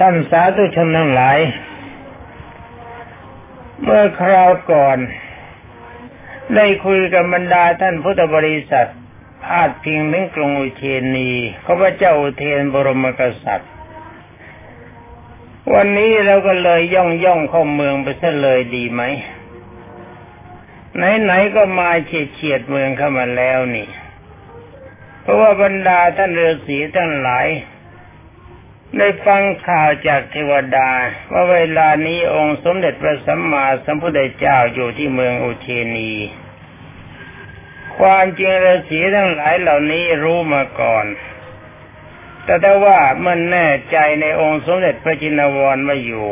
ท่านสาธุชนทั้งหลาย เมื่อคราวก่อน ได้คุยกับบรรดาท่านพุทธบริษัทพาดพิงถึงกรุงอุเทนีเขาพเจ้าอุเทนบรมกษัตริย์ วันนี้เราก็เลยย่องย่องเข้าเมืองไปซะเลยดีไหม ไหนๆก็มาเฉียดเฉียดเมืองเข้ามาแล้วนี่ เพราะว่าบรรดาท่านฤาษีทั้งหลาย ได้ฟังข่าวจากเทวดา ว่าเวลานี้องค์สมเด็จพระสัมมาสัมพุทธเจ้าอยู่ที่เมืองอุเทนี ความจริงฤาษีทั้งหลายเหล่านี้รู้มาก่อน แต่ถ้าว่ามันแน่ใจในองค์สมเด็จพระจินวรมาอยู่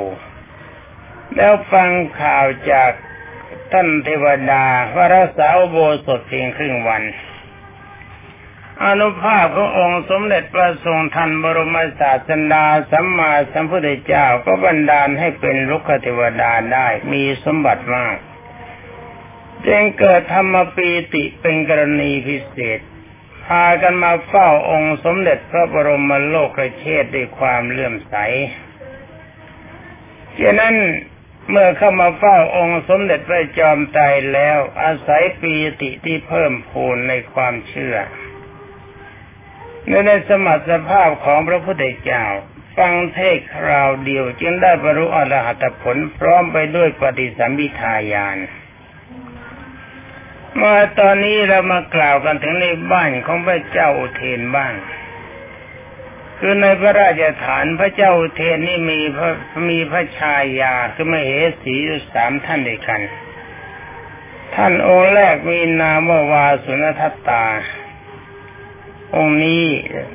แล้วฟังข่าวจากท่านเทวดาว่ารักษาโบสถเพียงครึ่งวัน อนุภาพขององค์สมเด็จพระทรงทันบรมศาสดาสัมมาสัมพุทธเจ้าก็บันดาลให้เป็นลุกเทวดาได้มีสมบัติมากจึงเกิดธรรมปีติเป็นกรณีพิเศษ พากันมาเฝ้าองค์สมเด็จพระบรมโลกเชษด้วยความเลื่อมใสฉะนั้นเมื่อเข้ามาเฝ้าองค์สมเด็จพระจอมไตรแล้วอาศัยปีติที่เพิ่มพูนในความเชื่อ ในสมรรถภาพของพระพุทธเจ้า ฟังเทศคราวเดียว จึงได้บรรลุอรหัตผลพร้อมไปด้วยปฏิสัมพิทายานมาตอนนี้เรามากล่าวกันถึงในบ้านของพระเจ้าอุเทนบ้าง คือในพระราชฐานพระเจ้าอุเทนนี่มีพระมีพระชายาคือมเหสีอยู่สามท่านด้วยกัน ท่านองค์แรกมีนามว่าวาสุนทัตตา องค์นี้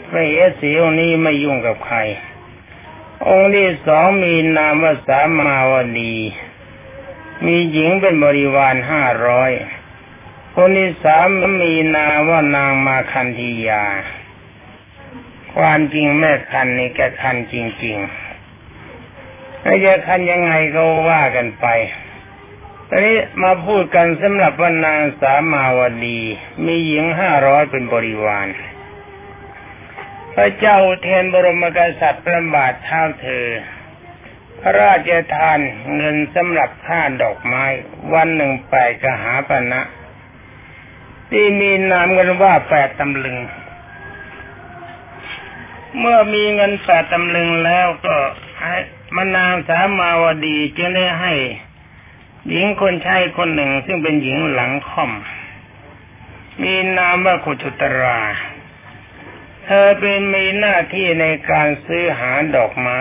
พระเอสีองค์นี้ไม่ยุ่งกับใคร องค์ที่สองมีนามว่าสามาวดี มีหญิงเป็นบริวารห้าร้อยคนที่สามมีนามว่านางมาคันธียา ความจริงแม่คันนี่แกคันจริงๆไม่จะคันยังไงก็ว่ากันไปตอนนี้มาพูดกันสำหรับว่านางสามาวดี มีหญิงห้าร้อยเป็นบริวาร พระเจ้าเทนบรมกษัตริย์ประบาทเท้าเธอ พระราชทานเงินสำหรับค่าดอกไม้ วันหนึ่งแปกหาปณะที่มีนามกันว่าแปดตำลึง เมื่อมีเงินแปดตำลึงแล้วก็ให้มานางสามาวดีจึงได้ให้ หญิงคนใช้คนหนึ่งซึ่งเป็นหญิงหลังค่อม มีนามว่าขุจุตรา เธอเป็นมีหน้าที่ในการซื้อหาดอกไม้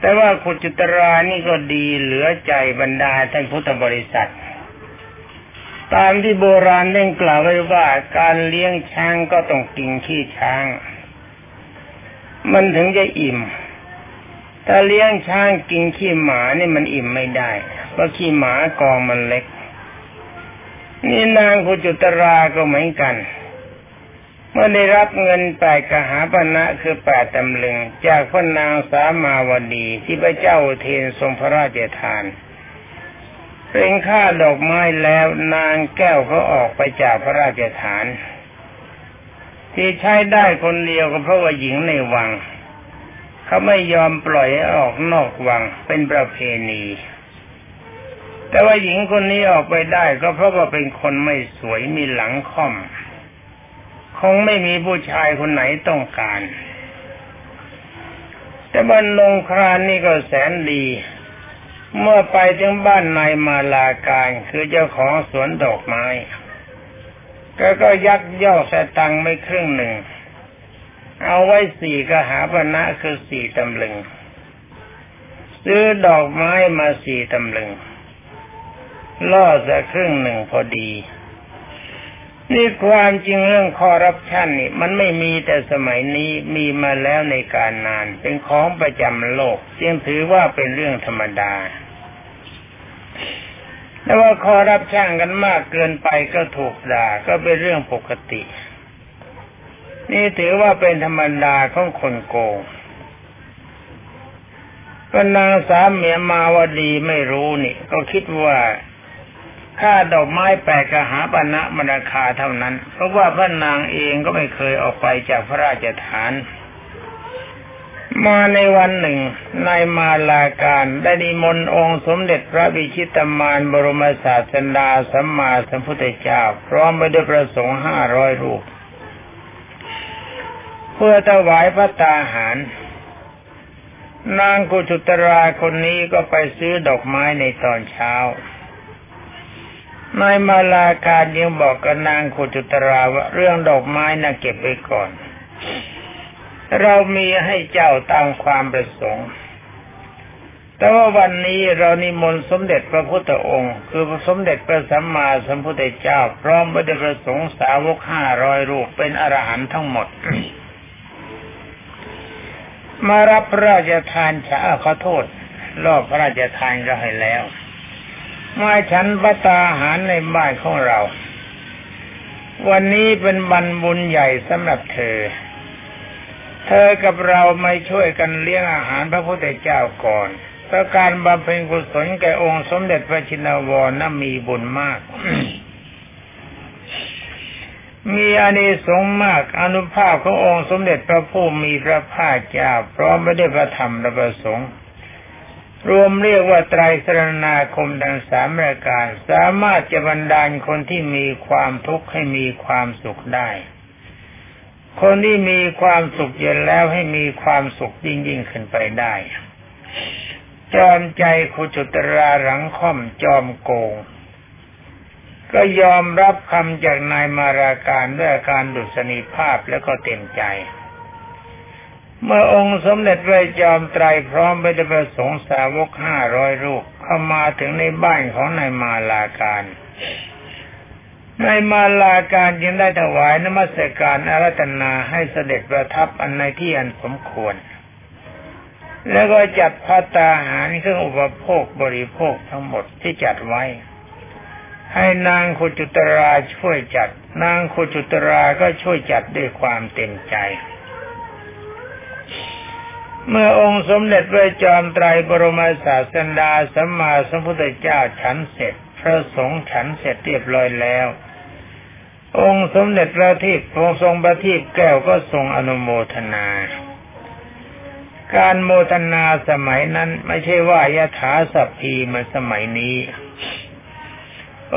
แต่ว่าขุจุตรานี่ก็ดีเหลือใจบรรดาท่านพุทธบริษัท ตามที่โบราณได้กล่าวไว้ว่าการเลี้ยงช้างก็ต้องกินขี้ช้าง มันถึงจะอิ่มถ้าเลี้ยงช้างกินขี้หมานี่มันอิ่มไม่ได้ เพราะขี้หมากองมันเล็ก นี่นางกุจุตราก็เหมือนกัน เมื่อได้รับเงินแปดกหาปณะคือแปดตำลึง จากพระนางสามาวดีที่พระเจ้าเทนทรงพระราชทานเป็นค่าดอกไม้แล้วนางแก้วเขาออกไปจากพระราชฐาน ที่ใช้ได้คนเดียวก็เพราะว่าหญิงในวัง เขาไม่ยอมปล่อยออกนอกวังเป็นประเพณี แต่ว่าหญิงคนนี้ออกไปได้ก็เพราะว่าเป็นคนไม่สวยมีหลังค่อม คงไม่มีผู้ชายคนไหนต้องการ แต่บรรลงครานนี่ก็แสนดี เมื่อไปถึงบ้านนายมาลาการคือเจ้าของสวนดอกไม้ ก็ก็ยักย่อสตังไม่ครึ่งหนึ่ง เอาไว้สี่กหาปณะคือสี่ตำลึง ซื้อดอกไม้มาสี่ตำลึงล่อจะครึ่งหนึ่งพอดี นี่ความจริงเรื่องคอร์รัปชันนี่ มันไม่มีแต่สมัยนี้มีมาแล้วในการนาน เป็นของประจำโลกจึงถือว่าเป็นเรื่องธรรมดาแต่ว่าคอร์รัปชันกันมากเกินไปก็ถูกด่าก็เป็นเรื่องปกติ นี่ถือว่าเป็นธรรมดาของคนโกงก็นางสามเมียมาวดีไม่รู้นี่ ก็คิดว่า ค่าดอกไม้แปลกหาปณะมราคาเท่านั้น เพราะว่าพระนางเองก็ไม่เคยออกไปจากพระราชฐาน มาในวันหนึ่งนายมาลาการได้นิมนต์องค์สมเด็จพระบิชิตมานบรมศาสดาสัมมาสัมพุทธเจ้า พร้อมไปด้วยประสงค์ห้าร้อยรูป เพื่อถวายพระตาหาร นางกุจุตราคนนี้ก็ไปซื้อดอกไม้ในตอนเช้า นายมาลาการยังบอกกับนางกุจุตราว่าเรื่องดอกไม้น่ะเก็บไว้ก่อน เรามีให้เจ้าตามความประสงค์ แต่ว่าวันนี้เรานิมนต์สมเด็จพระพุทธองค์ คือสมเด็จพระสัมมาสัมพุทธเจ้า พร้อมด้วยประสงค์สาวกห้าร้อยรูปเป็นอรหันต์ทั้งหมด มารับพระราชทานฉาขอโทษรอบพระราชทานก็ให้แล้ว มาฉันพระตาหารในบ้านของเรา วันนี้เป็นบันบุญใหญ่สำหรับเธอ เธอกับเราไม่ช่วยกันเลี้ยงอาหารพระพุทธเจ้าก่อนเพราะการบำเพ็ญกุศลแก่องค์สมเด็จพระชินวรนั้นมีบุญมาก มีอานิสงส์มากอนุภาพขององค์สมเด็จพระผู้มีพระภาคเจ้าพร้อมไม่ได้ประธรรมและประสงค์ รวมเรียกว่าไตรสรณาคมดังสามรายการ สามารถจะบรรดาลคนที่มีความทุกข์ให้มีความสุขได้ คนที่มีความสุขเย็นแล้วให้มีความสุขยิ่งยิ่งขึ้นไปได้ จอมใจคุจุตราหลังค่อมจอมโกง ก็ยอมรับคำจากนายมาราการด้วยการดุษณีภาพแล้วก็เต็มใจ เมื่อองค์สมเด็จพระจอมไตรพร้อมไปด้วยประสงค์สาวกห้าร้อยรูปเข้ามาถึงในบ้านของนายมาลาการในมาลาการยังได้ถวายนมัสการอารัตนาให้เสด็จประทับอันในที่อันสมควร แล้วก็จัดพระตาหารเครื่องอุปโภคบริโภคทั้งหมดที่จัดไว้ ให้นางคุจุตราช่วยจัด นางคุจุตราก็ช่วยจัดด้วยความเต็มใจ เมื่อองค์สมเด็จพระจอมไตรบรมศาสดาสัมมาสัมพุทธเจ้าฉันเสร็จ พระสงฆ์ฉันเสร็จเรียบร้อยแล้ว องค์สมเด็จพระทิพย์องค์ทรงพระทิพย์แก้วก็ทรงอนุโมทนา การโมทนาสมัยนั้นไม่ใช่ว่ายถาสัพพีเหมือนสมัยนี้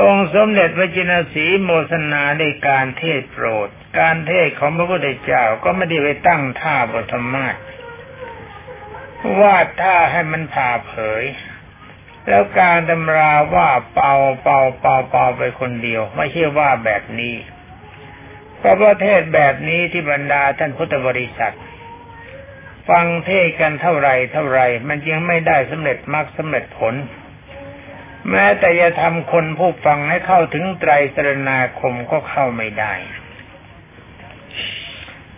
องค์สมเด็จพระจินสีโมทนาในการเทศโปรด การเทศของพระพุทธเจ้าก็ไม่ได้ไปตั้งท่าบทธรรมาท วาดท่าให้มันผ่าเผย แล้วการตำราว่าเป่าเป่าเป่าเป่าไปคนเดียว ไม่ใช่ว่าแบบนี้เพราะประเทศแบบนี้ที่บรรดาท่านพุทธบริษัท ฟังเทศกันเท่าไรเท่าไร มันยังไม่ได้สำเร็จมรรคสำเร็จผล แม้แต่จะทำคนผู้ฟังให้เข้าถึงไตรสรณาคมก็เข้าไม่ได้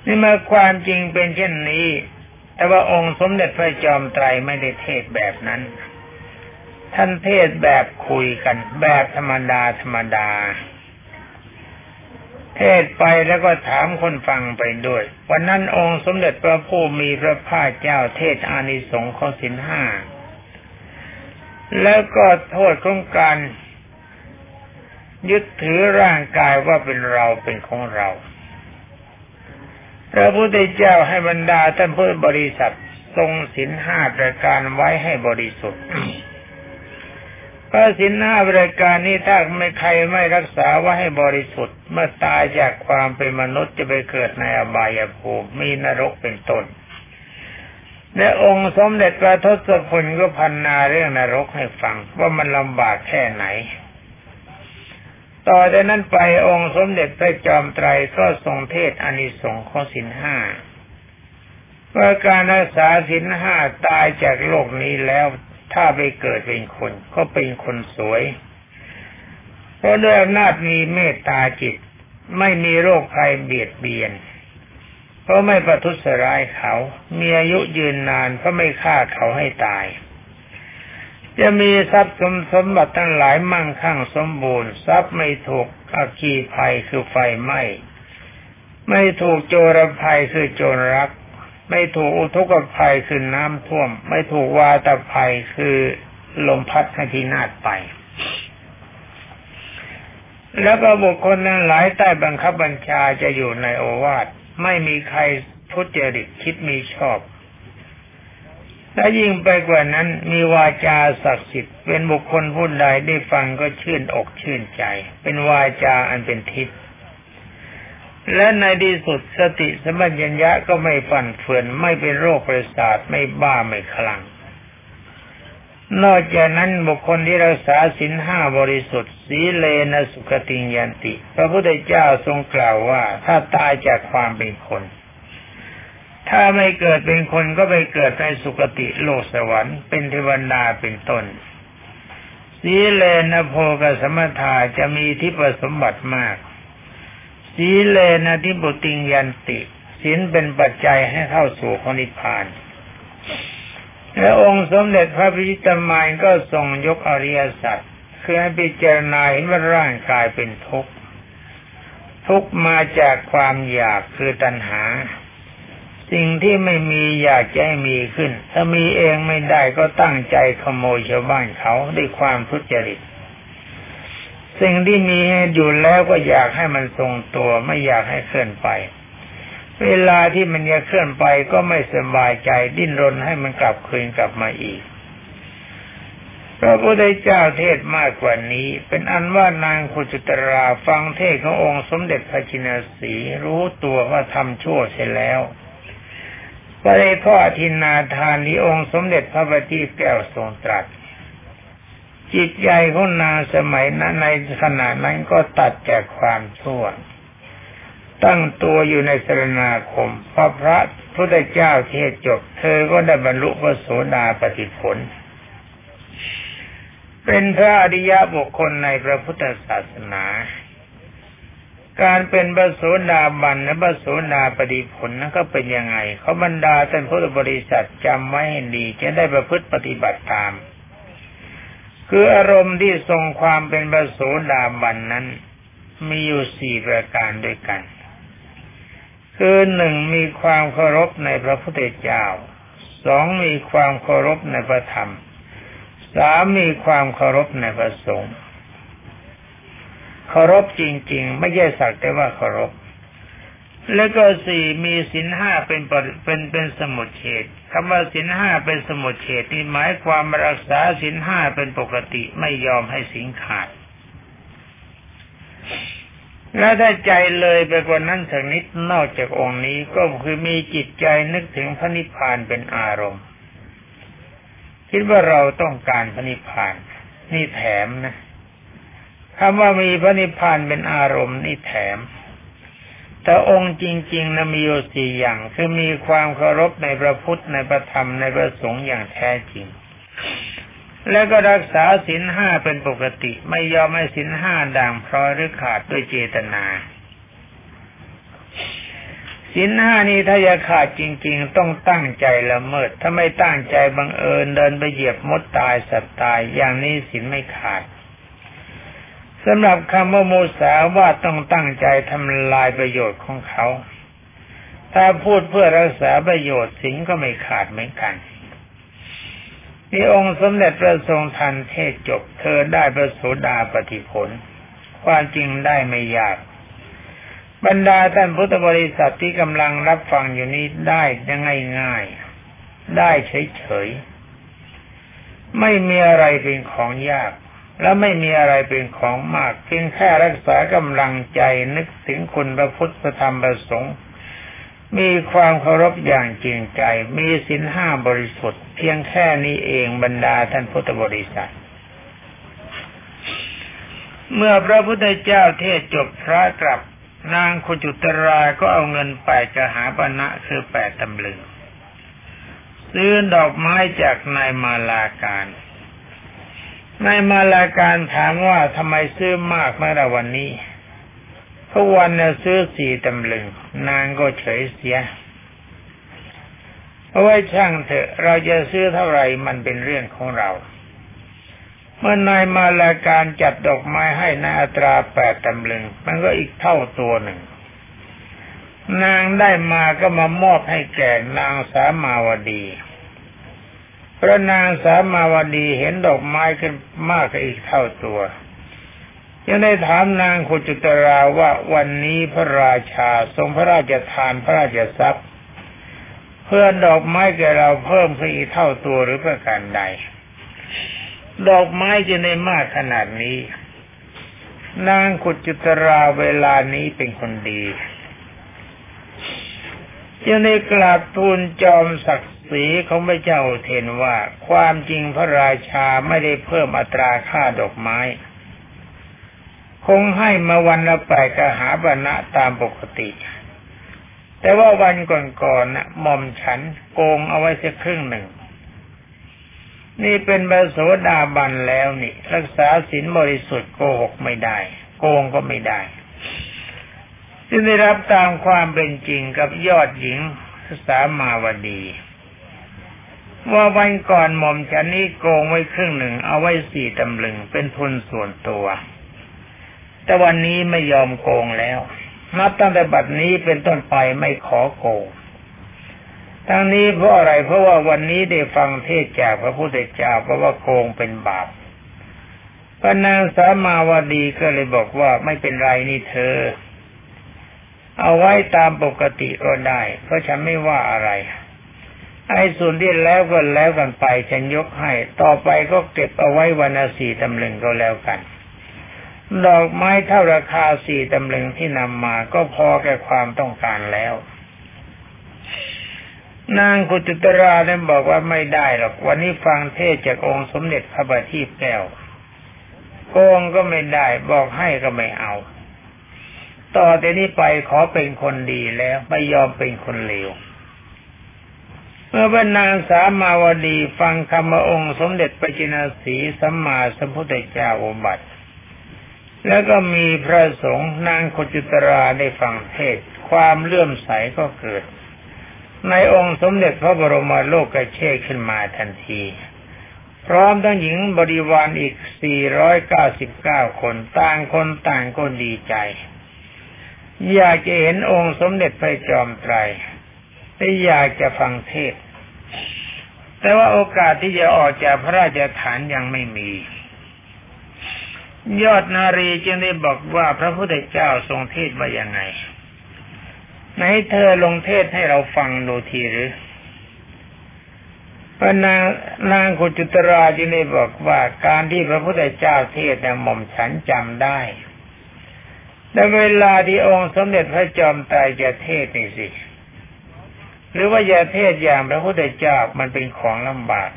นี่มาความจริงเป็นเช่นนี้ แต่ว่าองค์สมเด็จพระจอมไตรไม่ได้เทศแบบนั้น ท่านเทศแบบคุยกัน แบบธรรมดาธรรมดา เทศไปแล้วก็ถามคนฟังไปด้วย วันนั้นองค์สมเด็จพระผู้มีพระภาคเจ้าเทศอานิสงส์ข้อสินห้าแล้วก็โทษของการยึดถือร่างกายว่าเป็นเราเป็นของเรา พระพุทธเจ้าให้บรรดาท่านพุทธบริษัททรงสินห้าประการไว้ให้บริสุทธิ์พระสินห้าบริการนี้ถ้าไม่ใครไม่รักษาไว่าให้บริสุทธิ์ เมื่อตายจากความเป็นมนุษย์จะไปเกิดในอบายภูมิมีนรกเป็นต้นและองค์สมเด็จพระทศพลก็พันนาเรื่องนรกให้ฟังว่ามันลำบากแค่ไหน ต่อจากนั้นไปองค์สมเด็จพระจอมไตรก็ทรงเทศอานิสงส์ของสินห้าว่าการรักษาสินห้าตายจากโลกนี้แล้วถ้าไปเกิดเป็นคนก็เป็นคนสวย เพราะด้วยอำนาจมีเมตตาจิต ไม่มีโรคภัยเบียดเบียน เพราะไม่ประทุษร้ายเขา มีอายุยืนนานเพราะไม่ฆ่าเขาให้ตาย จะมีทรัพย์สมสมบัติทั้งหลายมั่งคั่งสมบูรณ์ ทรัพย์ไม่ถูกอาคีภัยคือไฟไหม้ไม่ถูกโจรภัยคือโจรรัก ไม่ถูกอุทกภัยคือน้ำท่วม ไม่ถูกวาตภัยคือลมพัดให้พินาศไป แล้วก็บุคคลนั้นหลายใต้บังคับบัญชาจะอยู่ในโอวาทไม่มีใครทุจริตคิดมีชอบ และยิ่งไปกว่านั้นมีวาจาศักดิ์สิทธิ์เป็นบุคคลผู้ใดได้ฟังก็ชื่นอกชื่นใจ เป็นวาจาอันเป็นทิพย์และในที่สุดสติสมัญญะก็ไม่ฝันเฟือนไม่เป็นโรคประสาทไม่บ้าไม่คลั่งนอกจากนั้นบุคคลที่รักษาศีลห้าบริสุทธิ์สีเลนะสุขติยันติ พระพุทธเจ้าทรงกล่าวว่า ถ้าตายจากความเป็นคน ถ้าไม่เกิดเป็นคนก็ไปเกิดในสุคติโลกสวรรค์เป็นเทวดาเป็นต้นสีเลนะโพกสมถาจะมีที่ปสมบัติมาก สีเลนทิบุติงยันติศีลเป็นปัจจัยให้เข้าสู่พระนิพพานและองค์สมเด็จพระพิชิตมายก็ทรงยกอริยสัจคือให้พิจารณาเห็นว่าร่างกายเป็นทุกข์ ทุกข์มาจากความอยากคือตัณหา สิ่งที่ไม่มีอยากจะให้มีขึ้น ถ้ามีเองไม่ได้ก็ตั้งใจขโมยชาวบ้านเขาด้วยความทุจริต สิ่งที่มีอยู่แล้วก็อยากให้มันทรงตัวไม่อยากให้เคลื่อนไป เวลาที่มันจะเคลื่อนไปก็ไม่สบายใจดิ้นรนให้มันกลับคืนกลับมาอีกพระพุทธเจ้าเทศมากกว่านี้ เป็นอันว่านางคุจุตราฟังเทศขององค์สมเด็จพระจินสีรู้ตัวว่าทำชั่วเสร็จแล้ว ปะได้ข้อทินาทานที่องค์สมเด็จพระบัณฑิตแก้วทรงตรัส จิตใจของนางสมัยนั้นในขณะนั้นก็ตัดจากความชั่ว ตั้งตัวอยู่ในสรณาคมพอพระพุทธเจ้าเทศจบ เธอก็ได้บรรลุพระโสดาปฏิผล เป็นพระอริยบุคคลในพระพุทธศาสนา การเป็นพระโสดาบันและพระโสดาปฏิผลนั้นก็เป็นยังไงเขาบรรดาท่านพุทธบริษัทจำไว้ให้ดีจะได้ประพฤติปฏิบัติตาม คืออารมณ์ที่ทรงความเป็นพระโสดาบันนั้น มีอยู่สี่ประการด้วยกัน คือหนึ่งมีความเคารพในพระพุทธเจ้าสองมีความเคารพในพระธรรมสามมีความเคารพในพระสงฆ์ เคารพจริง ๆ ไม่ใช่สักแต่ว่าเคารพแล้วก็สี่มีสินห้าเป็นเป็นเป็นสมุทเฉดคำว่าสินห้าเป็นสมุทเฉดนี่หมายความรักษาสินห้าเป็นปกติไม่ยอมให้สินขาด แล้วถ้าใจเลยไปกว่านั้นสักนิดนอกจากองค์นี้ก็คือมีจิตใจนึกถึงพระนิพพานเป็นอารมณ์ คิดว่าเราต้องการพระนิพพาน นี่แถมนะ คำว่ามีพระนิพพานเป็นอารมณ์นี่แถม แต่องค์จริงๆนะมีอยู่สี่อย่าง คือมีความเคารพในพระพุทธในพระธรรมในพระสงฆ์อย่างแท้จริง แล้วก็รักษาศีลห้าเป็นปกติ ไม่ยอมให้ศีลห้าด่างพร้อยหรือขาดด้วยเจตนาศีลห้านี้ถ้าจะขาดจริง ๆ ต้องตั้งใจละเมิด ถ้าไม่ตั้งใจบังเอิญเดินไปเหยียบมดตายสัตว์ตายอย่างนี้ศีลไม่ขาด สำหรับคำว่าโมสาว่าต้องตั้งใจทำลายประโยชน์ของเขา ถ้าพูดเพื่อรักษาประโยชน์ศีลก็ไม่ขาดเหมือนกันนี่องค์สมเด็จพระทรงทันเทศจบ เธอได้พระโสดาปฏิผล ความจริงได้ไม่ยาก บรรดาท่านพุทธบริษัทที่กำลังรับฟังอยู่นี้ได้ยังง่ายๆได้เฉยๆ ไม่มีอะไรเป็นของยาก และไม่มีอะไรเป็นของมากเพียงแค่รักษากำลังใจนึกถึงคุณพระพุทธธรรมประสงค์ มีความเคารพอย่างจริงใจ มีสินห้าบริสุทธิ์ เพียงแค่นี้เองบรรดาท่านพุทธบริษัท เมื่อพระพุทธเจ้าเทศจบพระกลับ นางคุจุตราก็เอาเงินไปจะหาปณะคือแปดตำลึงซื้อดอกไม้จากนายมาลาการ นายมาลาการถามว่าทำไมซื้อมากเมื่อวันนี้ทุกวันเนี่ยซื้อสี่ตำลึง นางก็เฉยเสียเอาไว้ช่างเถอะ เราจะซื้อเท่าไหร่มันเป็นเรื่องของเรา เมื่อนายมาลาการจัดดอกไม้ให้ในอัตราแปดตำลึง มันก็อีกเท่าตัวหนึ่ง นางได้มาก็มามอบให้แก่นางสามาวดี พระนางสามาวดีเห็นดอกไม้ขึ้นมากอีกเท่าตัว ยังได้ถามนางขุจุตราว่าวันนี้พระราชาทรงพระราชทานพระราชทรัพย์ขพื่อดอกไม้แก่เราเพิ่มขึ้นอีกเท่าตัวหรือประการใด ดอกไม้จะในมากขนาดนี้ นางขุจุตราเวลานี้เป็นคนดีจะในกราบทูลจอมศักดิ์ ศรีของพระเจ้าเทนว่า ความจริงพระราชาไม่ได้เพิ่มอัตราค่าดอกไม้ คงให้มาวันละแปดกหาบรณะตามปกติ แต่ว่าวันก่อนๆนะหม่อมฉันโกงเอาไว้สักครึ่งหนึ่ง นี่เป็นบาโสดาบันแล้วนี่ รักษาศีลบริสุทธิ์โกหกไม่ได้ โกงก็ไม่ได้จึงได้รับตามความเป็นจริงกับยอดหญิงสามาวดี ว่าวันก่อนหม่อมฉันนี่โกงไว้ครึ่งหนึ่ง เอาไว้สี่ตำลึงเป็นทุนส่วนตัว แต่วันนี้ไม่ยอมโกงแล้วนับตั้งแต่บัดนี้เป็นต้นไปไม่ขอโกงทั้งนี้เพราะอะไรเพราะว่าวันนี้ได้ฟังเทศจากพระพุทธเจ้าเพราะว่าโกงเป็นบาปพระนางสามาวดีก็เลยบอกว่าไม่เป็นไรนี่เธอ เอาไว้ตามปกติก็ได้ เพราะฉันไม่ว่าอะไร ไอ้ส่วนที่แล้วก็แล้วกันไปฉันยกให้ ต่อไปก็เก็บเอาไว้วันสี่ตำลึงก็แล้วกัน ดอกไม้เท่าราคาสี่ตำลึงที่นำมาก็พอแก่ความต้องการแล้ว นางกุจุตราได้บอกว่าไม่ได้หรอก วันนี้ฟังเทศจากองค์สมเด็จพระบัณฑิตแก้วโกงก็ไม่ได้ บอกให้ก็ไม่เอา ต่อแต่นี้ไปขอเป็นคนดีแล้ว ไม่ยอมเป็นคนเลว เมื่อบรรนางสามาวดีฟังคำองค์สมเด็จพระจินสีสัมมาสัมพุทธเจ้าอุบัติ แล้วก็มีพระสงฆ์นางโคจุตราได้ฟังเทศ ความเลื่อมใสก็เกิด ในองค์สมเด็จพระบรมโลกกระเชษขึ้นมาทันที พร้อมทั้งหญิงบริวารอีก 499 คน ต่างคนต่างก็ดีใจ อยากจะเห็นองค์สมเด็จพระจอมไตรแต่อยากจะฟังเทศ แต่ว่าโอกาสที่จะออกจากพระราชฐานยังไม่มี ยอดนารีจึงได้บอกว่าพระพุทธเจ้าทรงเทศว่ายังไงไหนเธอลงเทศให้เราฟังดูทีหรือพระนางนางกุจุตราจึงได้บอกว่าการที่พระพุทธเจ้าเทศนี่หม่อมฉันจำได้แต่เวลาที่องค์สมเด็จพระจอมไตรจะเทศนี่สิ หรือว่าจะเทศอย่างพระพุทธเจ้ามันเป็นของลำบาก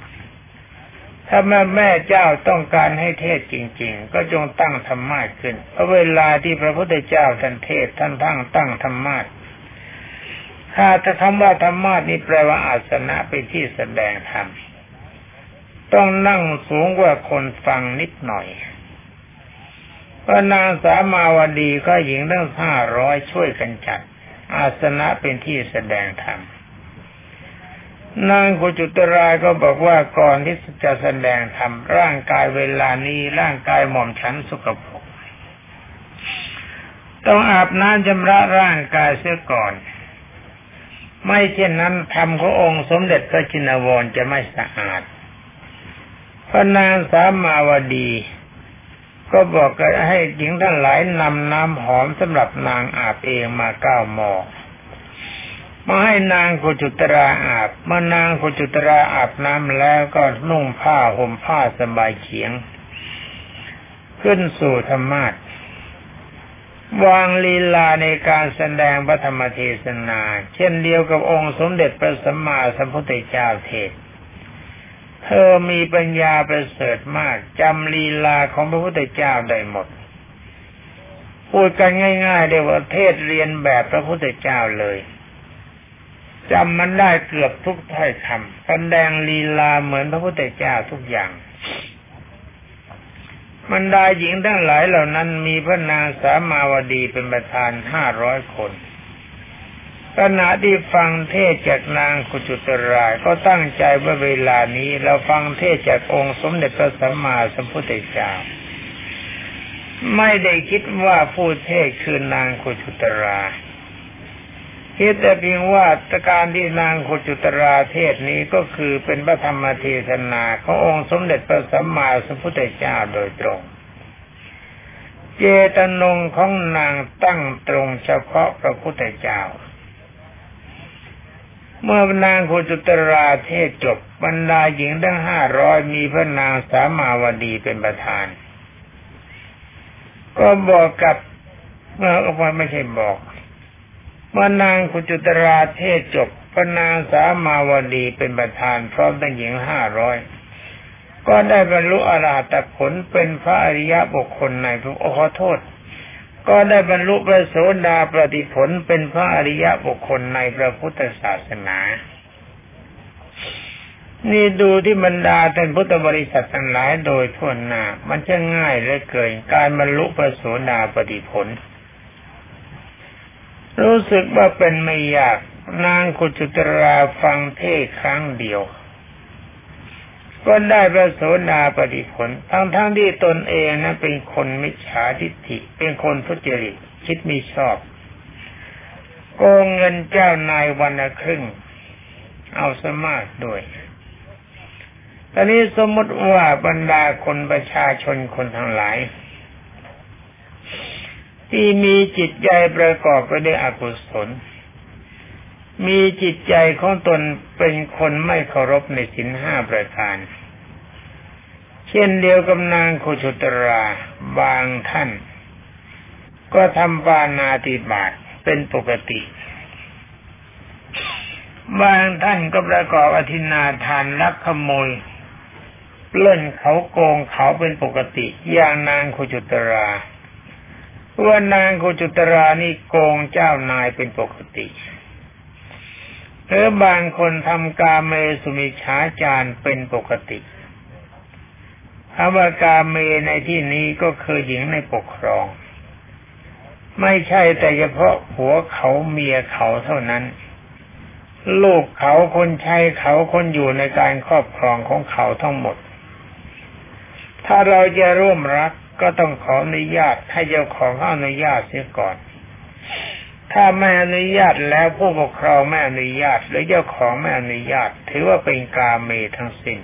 ถ้าแม่แม่เจ้าต้องการให้เทศจริง ๆ ก็จงตั้งธรรมาขึ้นเพราะเวลาที่พระพุทธเจ้าท่านเทศท่านตั้งตั้งธรรมาถ้าจะคำว่าธรรมานี่แปลว่าอาสนะเป็นที่แสดงธรรมต้องนั่งสูงกว่าคนฟังนิดหน่อยพระนางสามาวดีก็หญิงตั้งห้าร้อยช่วยกันจัด อาสนะเป็นที่แสดงธรรม นางกุจุตรายก็บอกว่าก่อนที่จะแสดงธรรมร่างกายเวลานี้ร่างกายหม่อมฉันสุกปรกต้องอาบน้ำชำระร่างกายเสียก่อน ไม่เช่นนั้นธรรมขององค์สมเด็จพระจินวรจะไม่สะอาดพระนางสามาวดี ก็บอกให้หญิงทั้งหลายนำน้ำหอมสำหรับนางอาบเองมาเก้าหม้อ มาให้นางกุจุตราอาบเมื่อนางกุจุตราอาบน้ำแล้วก็นุ่งผ้าห่มผ้าสบายเฉียง ขึ้นสู่ธรรมาทวางลีลาในการแสดงพระธรรมเทศนา เช่นเดียวกับองค์สมเด็จพระสัมมาสัมพุทธเจ้าเทศ เธอมีปัญญาประเสริฐมากจำลีลาของพระพุทธเจ้าได้หมด พูดกันง่ายๆเรียว่าเทศเรียนแบบพระพุทธเจ้าเลย จำมันได้เกือบทุกถ้อยคำแสดงลีลาเหมือนพระพุทธเจ้าทุกอย่างมันดาหญิงทั้งหลายเหล่านั้นมีพระนางสามาวดีเป็นประธานห้าร้อยคนขณะที่ฟังเทศจากนางกุจุตรายก็ตั้งใจว่าเวลานี้เราฟังเทศจากองค์สมเด็จพระสัมมาสัมพุทธเจ้า ไม่ได้คิดว่าผู้เทศคือนางกุจุตรา คิดแต่เพียงว่าการที่นางโคจุตราเทศนี้ก็คือเป็นพระธรรมเทศนาขององค์สมเด็จพระสัมมาสัมพุทธเจ้าโดยตรง เจตนงของนางตั้งตรงเฉพาะพระพุทธเจ้า เมื่อนางโคจุตราเทศจบบรรดาหญิงทั้งห้าร้อยมีพระนางสามาวดีเป็นประธาน ก็บอกกับเมื่อออกมาไม่ใช่บอก เมื่อนางโคจุตราเทศจบพระนางสามาวดีเป็นประธานพร้อมทั้งหญิงห้าร้อยก็ได้บรรลุอรหัตผลเป็นพระอริยบุคคลในพระขอโทษ ก็ได้บรรลุพระโสดาปฏิผลเป็นพระอริยบุคคลในพระพุทธศาสนา นี่ดูที่บรรดาท่านพุทธบริษัททั้งหลายโดยทั่วหน้า มันจะง่ายเหลือเกินการบรรลุพระโสดาปฏิผล รู้สึกว่าเป็นไม่ยาก นางกุจุตราฟังเทศครั้งเดียว ก็ได้พระโสดาปฏิผล ทั้งทั้งที่ตนเองนะเป็นคนมิจฉาทิฏฐิ เป็นคนทุจริตคิดไม่ชอบ โกงเงินเจ้านายวันละครึ่ง เอาสมากด้วยตอนนี้สมมติว่าบรรดาคนประชาชนคนทั้งหลาย ที่มีจิตใจประกอบไปด้วยอกุศล มีจิตใจของตนเป็นคนไม่เคารพในสินห้าประการเช่นเดียวกับนางโคชุตราบางท่าน ก็ทำปานาติบาตเป็นปกติ บางท่านก็ประกอบอธินาทานลักขโมยเล่นเขาโกงเขาเป็นปกติ อย่างนางโคจุตรา ว่านางโคจุตรานี่โกงเจ้านายเป็นปกติหรือบางคนทำกาเมสุมิฉาจารเป็นปกติคำว่ากาเมในที่นี้ก็คือหญิงในปกครอง ไม่ใช่แต่เฉพาะผัวเขาเมียเขาเท่านั้น ลูกเขาคนใช้เขาคนอยู่ในการครอบครองของเขาทั้งหมด ถ้าเราจะร่วมรัก ก็ต้องขออนุญาตให้เจ้าของอนุญาตเสียก่อน ถ้าไม่อนุญาตแล้วผู้ปกครองไม่อนุญาต หรือเจ้าของไม่อนุญาต ถือว่าเป็นกาเมทั้งสิ้น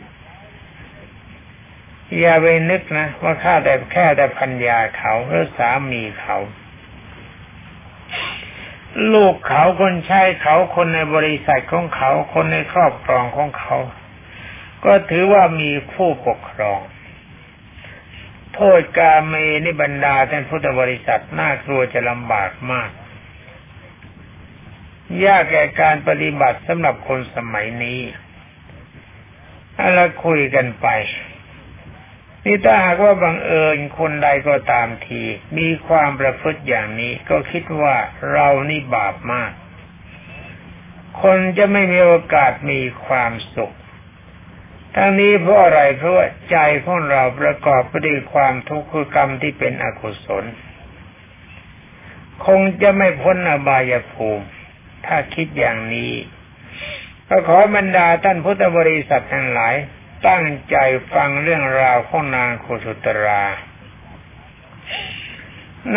อย่าไปนึกนะ ว่าข้าแต่แค่แต่พัญญาเขาหรือสามีเขา ลูกเขาคนใช้เขาคนในบริษัทของเขา คนในครอบครองของเขา ก็ถือว่ามีผู้ปกครอง โทษกาเมนิบรรดาท่านพุทธบริษัทน่ากลัวจะลำบากมาก ยากแก่การปฏิบัติสำหรับคนสมัยนี้เราคุยกันไป นี่ถ้าหากว่าบังเอิญคนใดก็ตามที มีความประพฤติอย่างนี้ ก็คิดว่าเรานี่บาปมาก คนจะไม่มีโอกาสมีความสุข ทั้งนี้เพราะอะไรเพราะว่าใจของเราประกอบไปด้วยความทุกข์คือกรรมที่เป็นอกุศล คงจะไม่พ้นอบายภูมิ ถ้าคิดอย่างนี้ก็ขอบรรดาท่านพุทธบริษัททั้งหลาย ตั้งใจฟังเรื่องราวของนางกุจุตรา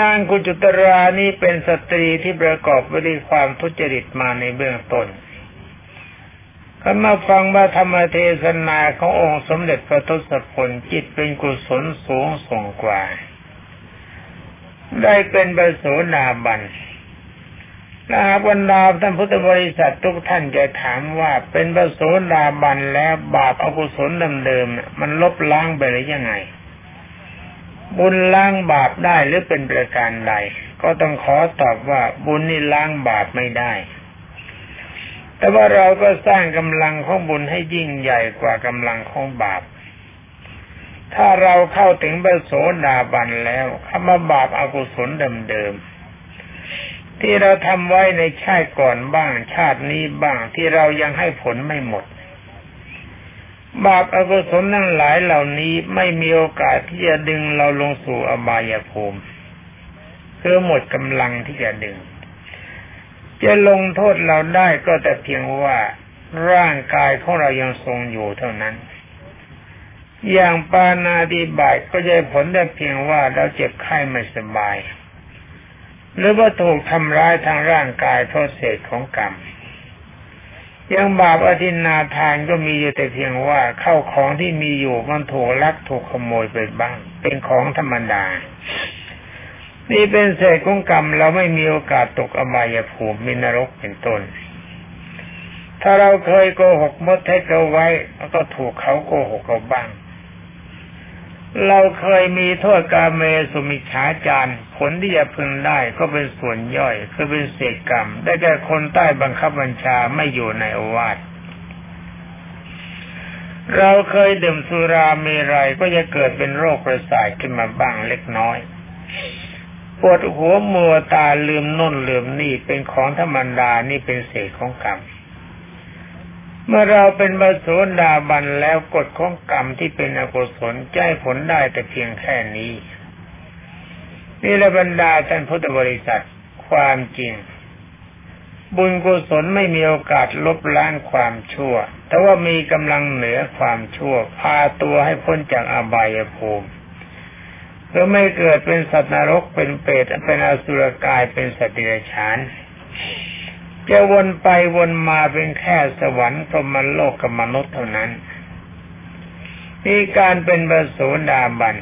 นางกุจุตรานี้เป็นสตรีที่ประกอบไปด้วยความทุจริตมาในเบื้องต้น ก็มาฟังว่าธรรมเทศนาขององค์สมเด็จพระทศพลจิตเป็นกุศลสูงส่งกว่า ได้เป็นบรโสดาบันถ้าบรรดาท่านพุทธบริษัททุกท่านจะถามว่าเป็นพระโสดาบันแล้วบาปอกุศลเดิมๆมันลบล้างไปหรือยังไง บุญล้างบาปได้หรือเป็นประการใด ก็ต้องขอตอบว่าบุญนี่ล้างบาปไม่ได้ แต่ว่าเราก็สร้างกำลังของบุญให้ยิ่งใหญ่กว่ากำลังของบาป ถ้าเราเข้าถึงพระโสดาบันแล้วคำว่าบาปอากุศลเดิมๆที่เราทำไว้ในชาติก่อนบ้างชาตินี้บ้างที่เรายังให้ผลไม่หมด บาปอกุศลนั่งหลายเหล่านี้ไม่มีโอกาสที่จะดึงเราลงสู่อบายภูมิคือหมดกำลังที่จะดึง จะลงโทษเราได้ก็แต่เพียงว่าร่างกายของเรายังทรงอยู่เท่านั้น อย่างปานาดิบายก็จะผลได้เพียงว่าเราเจ็บไข้ไม่สบาย หรือว่าถูกทำร้ายทางร่างกายเพราะเศษของกรรมยังบาปอธินาทานก็มีอยู่แต่เพียงว่าเข้าของที่มีอยู่มันถูกลักถูกขโมยไปบ้าง เป็นของธรรมดา นี่เป็นเศษของกรรมเราไม่มีโอกาสตกอบายภูมิมินรกเป็นต้น ถ้าเราเคยโกหกมดให้เขาไว้ก็ถูกเขาโกหกเราบ้าง เราเคยมีโทษกาเมสุมิฉาจารผลที่จะพึงได้ก็เป็นส่วนย่อยคือเป็นเศษกรรม ได้แก่คนใต้บังคับบัญชาไม่อยู่ในอวาทเราเคยดื่มสุราเมรัยก็จะเกิดเป็นโรคประสาทขึ้นมาบ้างเล็กน้อย ปวดหัวมัวตาลืมน่นลืมนี่เป็นของธรรมดานี่เป็นเศษของกรรม เมื่อเราเป็นบาโสดาบันแล้วกฎของกรรมที่เป็นอกุศลจใจผลได้แต่เพียงแค่นี้ นี่ละบรรดาท่านพุทธบริษัทความจริง บุญกุศลไม่มีโอกาสลบล้างความชั่ว แต่ว่ามีกำลังเหนือความชั่ว พาตัวให้พ้นจากอบายภูมิ เพื่อไม่เกิดเป็นสัตว์นรกเป็นเปรตเป็นอสุรกายเป็นสัตว์เดรัจฉานจะวนไปวนมาเป็นแค่สวรรค์พรหมโลกกับมนุษย์เท่านั้นมีการเป็นบรโสดาบัน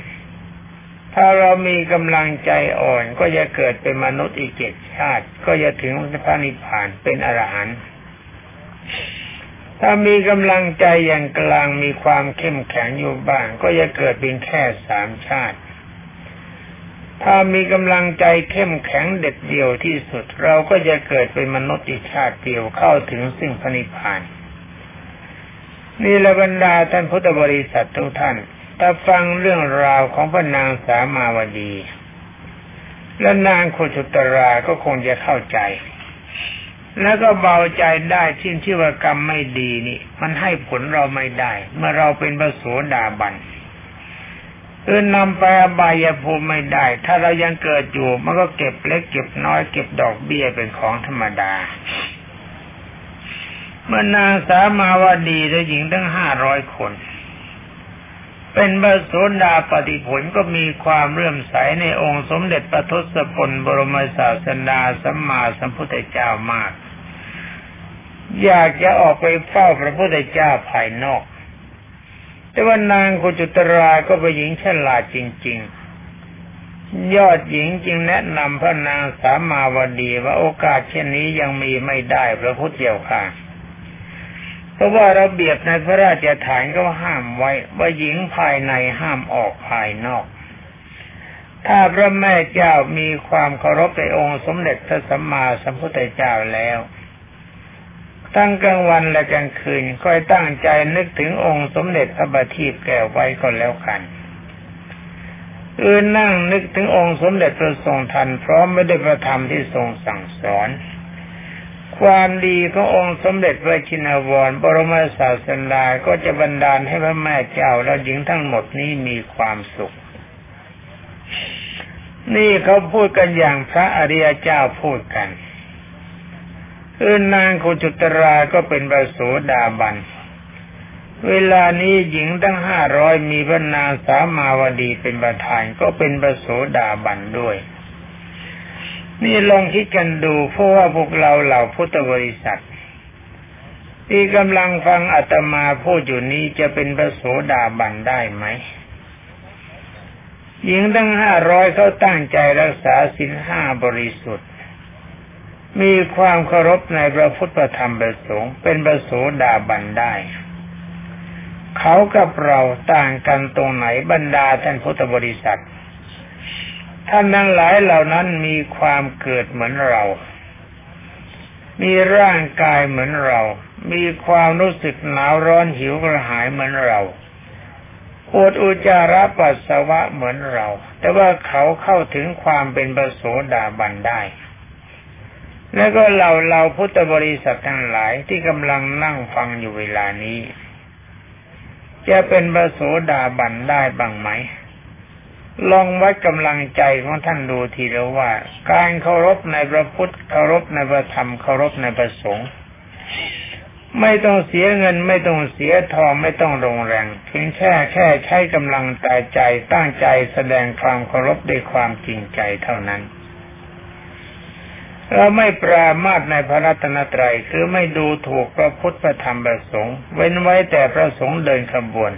ถ้าเรามีกำลังใจอ่อนก็จะเกิดเป็นมนุษย์อีกเจ็ดชาติ ก็จะถึงพระนิพพานเป็นอรหันต์ถ้ามีกำลังใจอย่างกลางมีความเข้มแข็งอยู่บ้าง ก็จะเกิดเป็นแค่สามชาติ ถ้ามีกำลังใจเข้มแข็งเด็ดเดี่ยวที่สุด เราก็จะเกิดเป็นมนุษย์อีกชาติเดียวเข้าถึงซึ่งพระนิพพานนี่ละบรรดาท่านพุทธบริษัททุกท่าน ถ้าฟังเรื่องราวของพระนางสามาวดี และนางโคชุตราก็คงจะเข้าใจ แล้วก็เบาใจได้ที่ชื่อว่ากรรมไม่ดีนี่ มันให้ผลเราไม่ได้ เมื่อเราเป็นพระโสดาบัน ออนำไปอบายภูมิไม่ได้ ถ้าเรายังเกิดอยู่ มันก็เก็บเล็กเก็บน้อยเก็บดอกเบี้ยเป็นของธรรมดา เมื่อนางสามาวดีและหญิงตั้งห้าร้อยคน เป็นบโสดาปฏิผลก็มีความเรื่มใสในองค์สมเด็จพระทศพลบรมศาสดาสัมมาสัมพุทธเจ้ามาก อยากจะออกไปเฝ้าพระพุทธเจ้าภายนอก แต่ว่านางกุจุตราก็เป็นหญิงฉลาดจริง ๆ ยอดหญิงจึงแนะนำพระนางสามาวดีว่าโอกาสเช่นนี้ยังมีไม่ได้พระพุทธเจ้าค่ะเพราะว่าระเบียบในพระราชฐานก็ห้ามไว้ ว่าหญิงภายในห้ามออกภายนอก ถ้าพระแม่เจ้ามีความเคารพในองค์สมเด็จพระสัมมาสัมพุทธเจ้าแล้ว ตั้งกลางวันและกลางคืนคอยตั้งใจนึกถึงองค์สมเด็จพระบัณฑิตแก้วไว้ก็แล้วกันอืนนั่งนึกถึงองค์สมเด็จพระทรงทันพร้อมไม่ได้ประธรรมที่ทรงสั่งสอน ความดีขององค์สมเด็จพระชินวร บรมศาสดาก็จะบันดาลให้พระแม่เจ้าและหญิงทั้งหมดนี้มีความสุข นี่เขาพูดกันอย่างพระอริยเจ้าพูดกัน คือนางโคจุตราก็เป็นบาโสดาบัน เวลานี้หญิงตั้งห้าร้อยมีพระนางสามาวดีเป็นประธานก็เป็นบาโสดาบันด้วย นี่ลองคิดกันดูเพราะว่าพวกเราเหล่าพุทธบริษัทที่กำลังฟังอาตมาพูดอยู่นี้จะเป็นพระโสดาบันได้ไหมหญิงตั้งห้าร้อยเขาตั้งใจรักษาสินห้าบริสุทธิ์ มีความเคารพในพระพุทธธรรมประสงค์เป็นพระโสดาบันได้ เขากับเราต่างกันตรงไหนบรรดาท่านพุทธบริษัท ท่านทั้งหลายเหล่านั้นมีความเกิดเหมือนเรา มีร่างกายเหมือนเรา มีความรู้สึกหนาวร้อนหิวกระหายเหมือนเราปวดอุจจาระปัสสาวะเหมือนเรา แต่ว่าเขาเข้าถึงความเป็นประโสดาบันได้ แล้วก็เราเราพุทธบริษัททั้งหลายที่กำลังนั่งฟังอยู่เวลานี้ จะเป็นประโสดาบันได้บ้างไหม ลองวัดกำลังใจของท่านดูทีเดียวว่า การเคารพในพระพุทธเคารพในพระธรรมเคารพในพระสงฆ์ไม่ต้องเสียเงินไม่ต้องเสียทองไม่ต้องลงแรงเพียงแค่แค่ใช้กำลังใจใจตั้งใจแสดงความเคารพด้วยความจริงใจเท่านั้น เราไม่ปรามาสในพระรัตนตรัยคือไม่ดูถูกพระพุทธพระธรรมพระสงฆ์เว้นไว้แต่พระสงฆ์เดินขบวน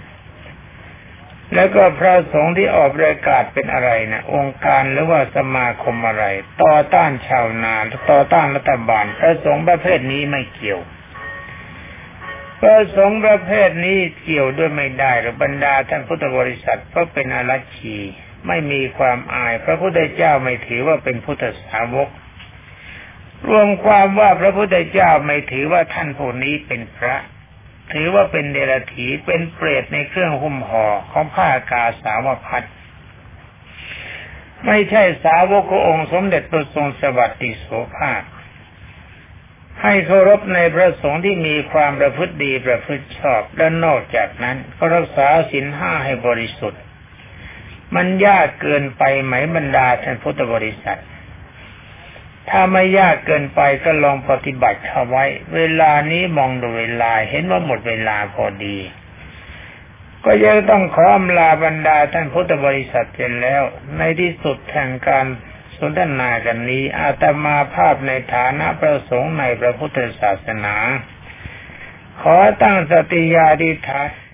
แล้วก็พระสงฆ์ที่ออกประกาศเป็นอะไรนะองค์การหรือว่าสมาคมอะไร ต่อต้านชาวนาต่อต้านรัฐบาล พระสงฆ์ประเภทนี้ไม่เกี่ยวประสงค์ประเภทนี้เกี่ยวด้วยไม่ได้หรือบรรดาท่านพุทธบริษัทเพราะเป็นอารัชีไม่มีความอาย พระพุทธเจ้าไม่ถือว่าเป็นพุทธสาวก รวมความว่าพระพุทธเจ้าไม่ถือว่าท่านผู้นี้เป็นพระ ถือว่าเป็นเดรัจฉีเป็นเปรตในเครื่องหุ้มห่อของผ้ากาสาวพัดไม่ใช่สาวกขององค์สมเด็จพระทรงสวัสดิโสภาคให้เคารพในพระสงฆ์ที่มีความประพฤติดีประพฤติชอบและนอกจากนั้น ก็รักษาศีลห้าให้บริสุทธิ์ มันยากเกินไปไหมบรรดาท่านพุทธบริษัท ถ้าไม่ยากเกินไปก็ลองปฏิบัติเอาไว้ เวลานี้มองดูเวลาเห็นว่าหมดเวลาพอดี ก็ยังต้องขออำลาบรรดาท่านพุทธบริษัทเสร็จแล้ว ในที่สุดแห่งการสนทนากันนี้อาตมาภาพในฐานะประสงค์ในพระพุทธศาสนา ขอตั้งสติญาดิฐาน